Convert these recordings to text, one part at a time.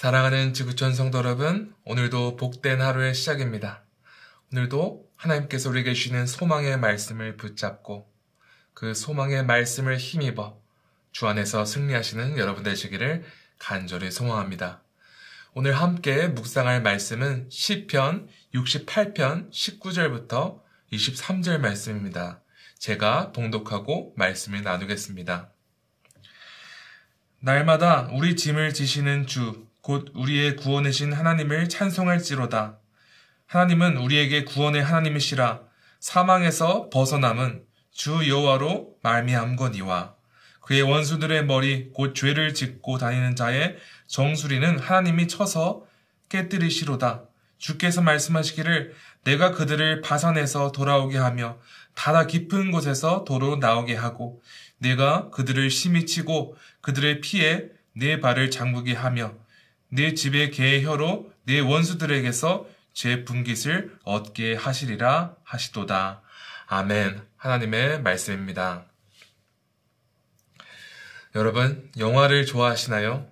사랑하는 지구촌 성도 여러분, 오늘도 복된 하루의 시작입니다. 오늘도 하나님께서 우리에게 주시는 소망의 말씀을 붙잡고 그 소망의 말씀을 힘입어 주 안에서 승리하시는 여러분 되시기를 간절히 소망합니다. 오늘 함께 묵상할 말씀은 시편 68편 19절부터 23절 말씀입니다. 제가 봉독하고 말씀을 나누겠습니다. 날마다 우리 짐을 지시는 주, 곧 우리의 구원이신 하나님을 찬송할지로다. 하나님은 우리에게 구원의 하나님이시라 사망에서 벗어남은 주 여호와로 말미암거니와 그의 원수들의 머리 곧 죄를 짓고 다니는 자의 정수리는 하나님이 쳐서 깨뜨리시로다. 주께서 말씀하시기를 내가 그들을 바산에서 돌아오게 하며 바다 깊은 곳에서 도로 나오게 하고 내가 그들을 심히 치고 그들의 피에 내 발을 잠그게 하며 내 집의 개의 혀로 내 원수들에게서 제 분깃을 얻게 하시리라 하시도다. 아멘. 하나님의 말씀입니다. 여러분, 영화를 좋아하시나요?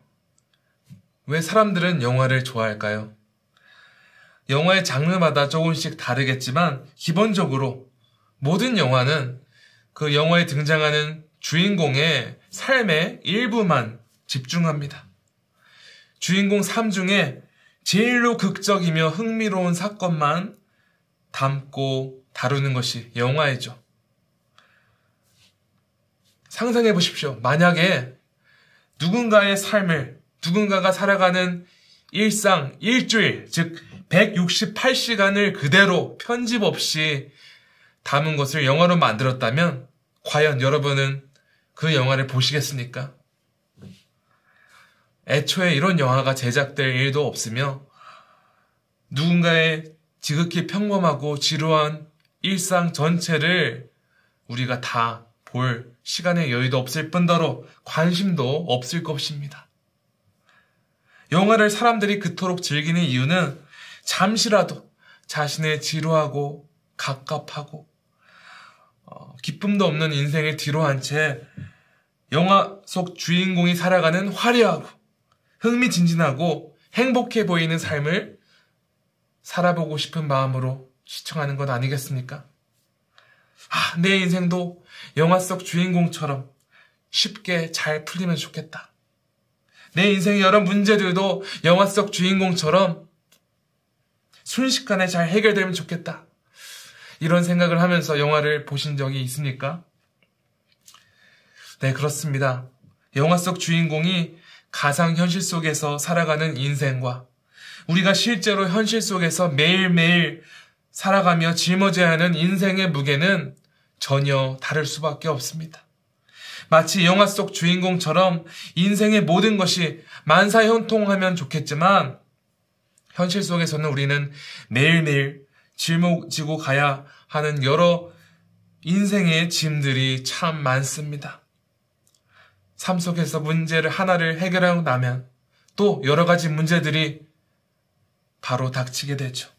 왜 사람들은 영화를 좋아할까요? 영화의 장르마다 조금씩 다르겠지만, 기본적으로 모든 영화는 그 영화에 등장하는 주인공의 삶의 일부만 집중합니다. 주인공 삶 중에 제일로 극적이며 흥미로운 사건만 담고 다루는 것이 영화이죠. 상상해 보십시오. 만약에 누군가의 삶을 누군가가 살아가는 일상, 일주일, 즉 168시간을 그대로 편집 없이 담은 것을 영화로 만들었다면 과연 여러분은 그 영화를 보시겠습니까? 애초에 이런 영화가 제작될 일도 없으며 누군가의 지극히 평범하고 지루한 일상 전체를 우리가 다 볼 시간의 여유도 없을 뿐더러 관심도 없을 것입니다. 영화를 사람들이 그토록 즐기는 이유는 잠시라도 자신의 지루하고 갑갑하고 어, 기쁨도 없는 인생을 뒤로 한 채 영화 속 주인공이 살아가는 화려하고 흥미진진하고 행복해 보이는 삶을 살아보고 싶은 마음으로 시청하는 것 아니겠습니까? 아, 내 인생도 영화 속 주인공처럼 쉽게 잘 풀리면 좋겠다. 내 인생의 여러 문제들도 영화 속 주인공처럼 순식간에 잘 해결되면 좋겠다. 이런 생각을 하면서 영화를 보신 적이 있습니까? 네, 그렇습니다. 영화 속 주인공이 가상 현실 속에서 살아가는 인생과 우리가 실제로 현실 속에서 매일매일 살아가며 짊어져야 하는 인생의 무게는 전혀 다를 수밖에 없습니다. 마치 영화 속 주인공처럼 인생의 모든 것이 만사형통하면 좋겠지만 현실 속에서는 우리는 매일매일 짊어지고 가야 하는 여러 인생의 짐들이 참 많습니다. 삶 속에서 문제를 하나를 해결하고 나면 또 여러 가지 문제들이 바로 닥치게 되죠.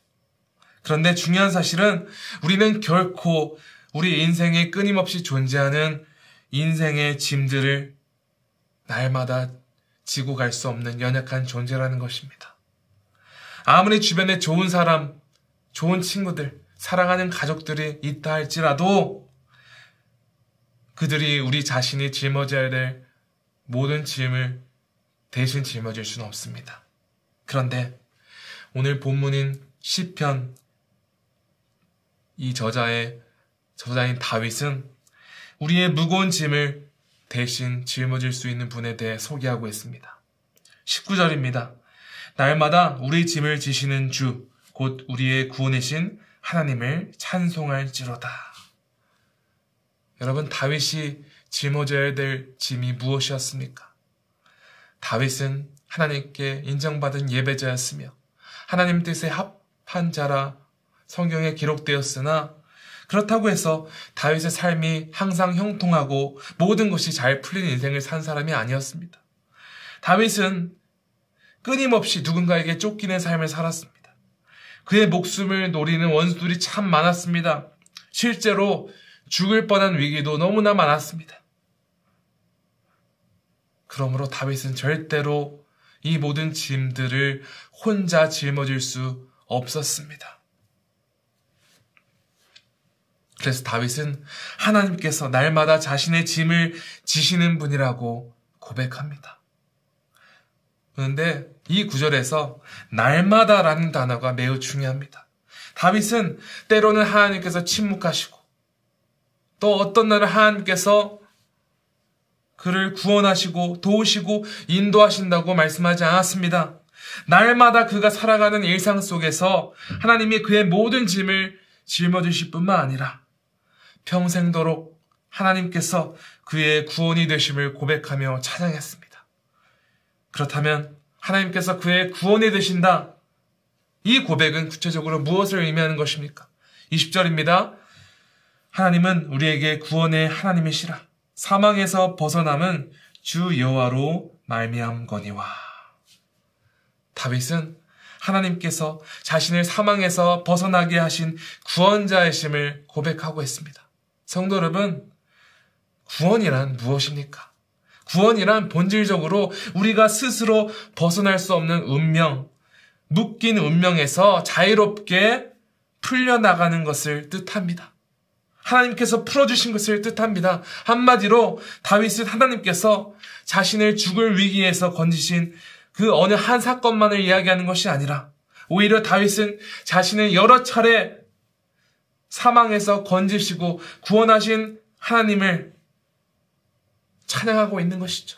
그런데 중요한 사실은 우리는 결코 우리 인생에 끊임없이 존재하는 인생의 짐들을 날마다 지고 갈 수 없는 연약한 존재라는 것입니다. 아무리 주변에 좋은 사람, 좋은 친구들, 사랑하는 가족들이 있다 할지라도 그들이 우리 자신이 짊어져야 될 모든 짐을 대신 짊어질 수는 없습니다. 그런데 오늘 본문인 시편 이 저자의 저자인 다윗은 우리의 무거운 짐을 대신 짊어질 수 있는 분에 대해 소개하고 있습니다. 19절입니다. 날마다 우리 짐을 지시는 주, 곧 우리의 구원이신 하나님을 찬송할지로다. 여러분, 다윗이 짊어져야 될 짐이 무엇이었습니까? 다윗은 하나님께 인정받은 예배자였으며 하나님 뜻에 합한 자라 성경에 기록되었으나 그렇다고 해서 다윗의 삶이 항상 형통하고 모든 것이 잘 풀린 인생을 산 사람이 아니었습니다. 다윗은 끊임없이 누군가에게 쫓기는 삶을 살았습니다. 그의 목숨을 노리는 원수들이 참 많았습니다. 실제로 죽을 뻔한 위기도 너무나 많았습니다. 그러므로 다윗은 절대로 이 모든 짐들을 혼자 짊어질 수 없었습니다. 그래서 다윗은 하나님께서 날마다 자신의 짐을 지시는 분이라고 고백합니다. 그런데 이 구절에서 날마다라는 단어가 매우 중요합니다. 다윗은 때로는 하나님께서 침묵하시고 또 어떤 날은 하나님께서 그를 구원하시고 도우시고 인도하신다고 말씀하지 않았습니다. 날마다 그가 살아가는 일상 속에서 하나님이 그의 모든 짐을 짊어지실 뿐만 아니라 평생도록 하나님께서 그의 구원이 되심을 고백하며 찬양했습니다. 그렇다면 하나님께서 그의 구원이 되신다. 이 고백은 구체적으로 무엇을 의미하는 것입니까? 20절입니다. 하나님은 우리에게 구원의 하나님이시라. 사망에서 벗어남은 주 여호와로 말미암거니와. 다윗은 하나님께서 자신을 사망에서 벗어나게 하신 구원자이심을 고백하고 있습니다. 성도 여러분, 구원이란 무엇입니까? 구원이란 본질적으로 우리가 스스로 벗어날 수 없는 운명, 묶인 운명에서 자유롭게 풀려나가는 것을 뜻합니다. 하나님께서 풀어주신 것을 뜻합니다. 한마디로 다윗은 하나님께서 자신을 죽을 위기에서 건지신 그 어느 한 사건만을 이야기하는 것이 아니라 오히려 다윗은 자신을 여러 차례 사망에서 건지시고 구원하신 하나님을 찬양하고 있는 것이죠.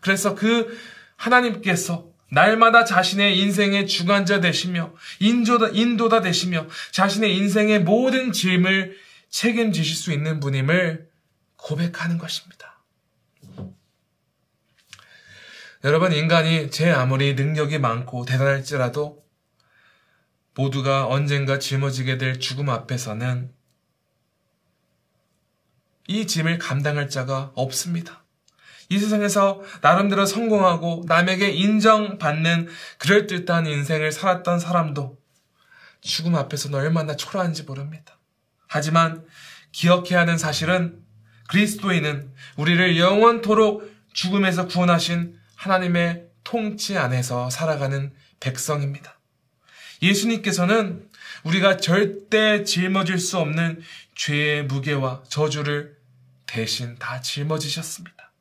그래서 그 하나님께서 날마다 자신의 인생의 주관자 되시며 인조다, 인도다 되시며 자신의 인생의 모든 짐을 책임지실 수 있는 분임을 고백하는 것입니다. 여러분, 인간이 제 아무리 능력이 많고 대단할지라도 모두가 언젠가 짊어지게 될 죽음 앞에서는 이 짐을 감당할 자가 없습니다. 이 세상에서 나름대로 성공하고 남에게 인정받는 그럴듯한 인생을 살았던 사람도 죽음 앞에서는 얼마나 초라한지 모릅니다. 하지만 기억해야 하는 사실은 그리스도인은 우리를 영원토록 죽음에서 구원하신 하나님의 통치 안에서 살아가는 백성입니다. 예수님께서는 우리가 절대 짊어질 수 없는 죄의 무게와 저주를 대신 다 짊어지셨습니다.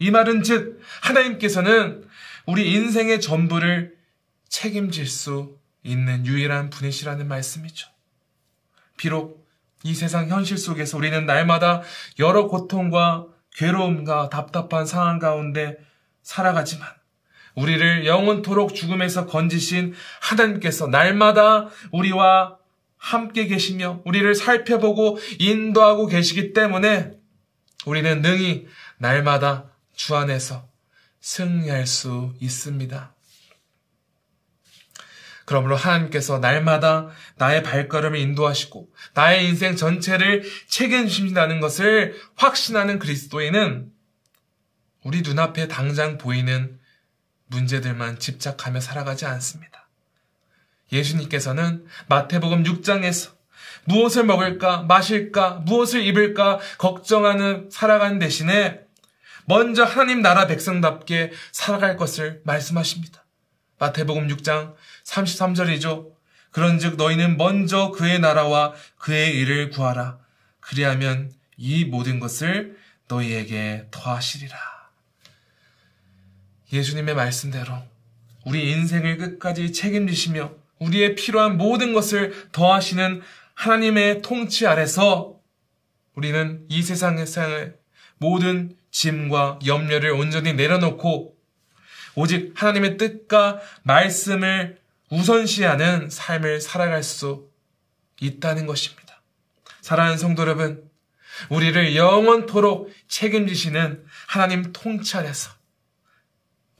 이 말은 즉, 하나님께서는 우리 인생의 전부를 책임질 수 있는 유일한 분이시라는 말씀이죠. 비록 이 세상 현실 속에서 우리는 날마다 여러 고통과 괴로움과 답답한 상황 가운데 살아가지만 우리를 영원토록 죽음에서 건지신 하나님께서 날마다 우리와 함께 계시며 우리를 살펴보고 인도하고 계시기 때문에 우리는 능히 날마다 주 안에서 승리할 수 있습니다. 그러므로 하나님께서 날마다 나의 발걸음을 인도하시고 나의 인생 전체를 책임지신다는 것을 확신하는 그리스도인은 우리 눈앞에 당장 보이는 문제들만 집착하며 살아가지 않습니다. 예수님께서는 마태복음 6장에서 무엇을 먹을까, 마실까, 무엇을 입을까 걱정하는 살아가는 대신에 먼저 하나님 나라 백성답게 살아갈 것을 말씀하십니다. 마태복음 6장 33절이죠. 그런즉 너희는 먼저 그의 나라와 그의 일을 구하라. 그리하면 이 모든 것을 너희에게 더하시리라. 예수님의 말씀대로 우리 인생을 끝까지 책임지시며 우리의 필요한 모든 것을 더하시는 하나님의 통치 아래서 우리는 이 세상의 모든 짐과 염려를 온전히 내려놓고 오직 하나님의 뜻과 말씀을 우선시하는 삶을 살아갈 수 있다는 것입니다. 사랑하는 성도 여러분, 우리를 영원토록 책임지시는 하나님 아래서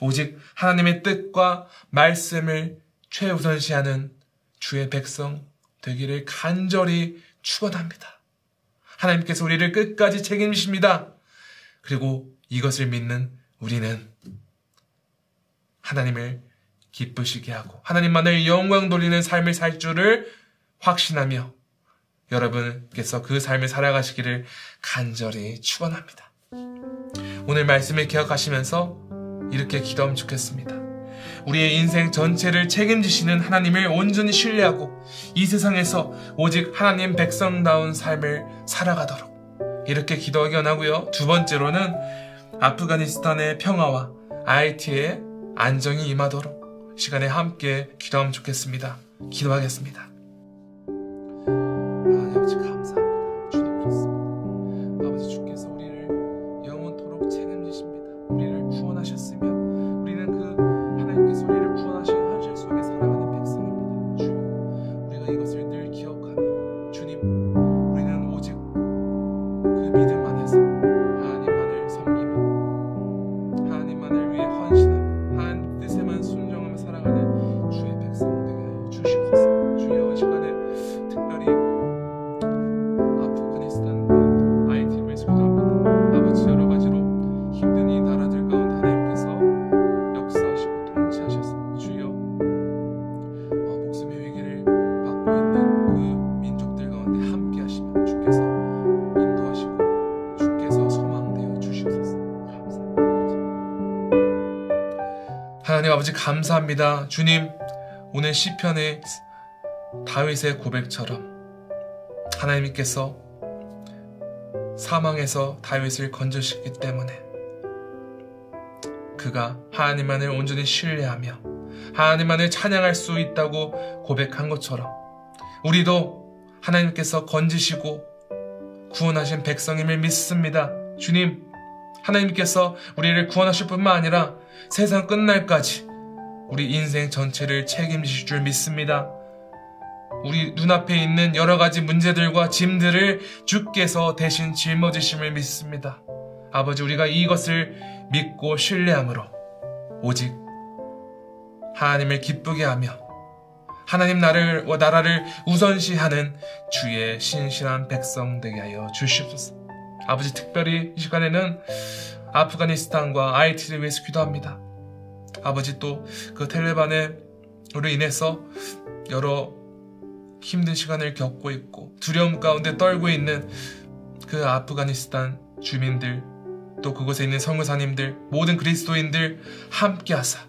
오직 하나님의 뜻과 말씀을 최우선시하는 주의 백성 되기를 간절히 축원합니다. 하나님께서 우리를 끝까지 책임지십니다. 그리고 이것을 믿는 우리는 하나님을 기쁘시게 하고 하나님만을 영광 돌리는 삶을 살 줄을 확신하며 여러분께서 그 삶을 살아가시기를 간절히 축원합니다. 오늘 말씀을 기억하시면서 이렇게 기도하면 좋겠습니다. 우리의 인생 전체를 책임지시는 하나님을 온전히 신뢰하고 이 세상에서 오직 하나님 백성다운 삶을 살아가도록 이렇게 기도하기 원하고요. 두 번째로는 아프가니스탄의 평화와 IT의 안정이 임하도록 시간에 함께 기도하면 좋겠습니다. 기도하겠습니다. 아버지 감사합니다. 주님, 오늘 시편의 다윗의 고백처럼 하나님께서 사망에서 다윗을 건져주셨기 때문에 그가 하나님만을 온전히 신뢰하며 하나님만을 찬양할 수 있다고 고백한 것처럼 우리도 하나님께서 건지시고 구원하신 백성임을 믿습니다. 주님, 하나님께서 우리를 구원하실 뿐만 아니라 세상 끝날까지 우리 인생 전체를 책임지실 줄 믿습니다. 우리 눈앞에 있는 여러 가지 문제들과 짐들을 주께서 대신 짊어지심을 믿습니다. 아버지, 우리가 이것을 믿고 신뢰함으로 오직 하나님을 기쁘게 하며 하나님 나를, 나라를 우선시하는 주의 신실한 백성 되게 하여 주시옵소서. 아버지, 특별히 이 시간에는 아프가니스탄과 IT를 위해서 기도합니다. 아버지 또 그 텔레반으로 인해서 여러 힘든 시간을 겪고 있고 두려움 가운데 떨고 있는 그 아프가니스탄 주민들 또 그곳에 있는 성교사님들 모든 그리스도인들 함께 하사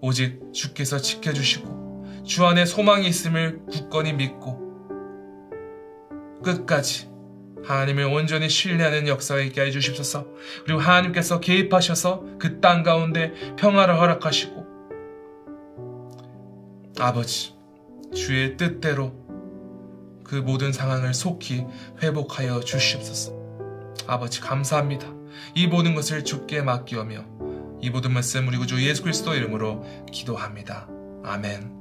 오직 주께서 지켜주시고 주 안에 소망이 있음을 굳건히 믿고 끝까지 하나님을 온전히 신뢰하는 역사가 있게 해 주십소서. 그리고 하나님께서 개입하셔서 그 땅 가운데 평화를 허락하시고 아버지 주의 뜻대로 그 모든 상황을 속히 회복하여 주시옵소서. 아버지 감사합니다. 이 모든 것을 주께 맡기오며 이 모든 말씀 우리 구주 예수 그리스도 이름으로 기도합니다. 아멘.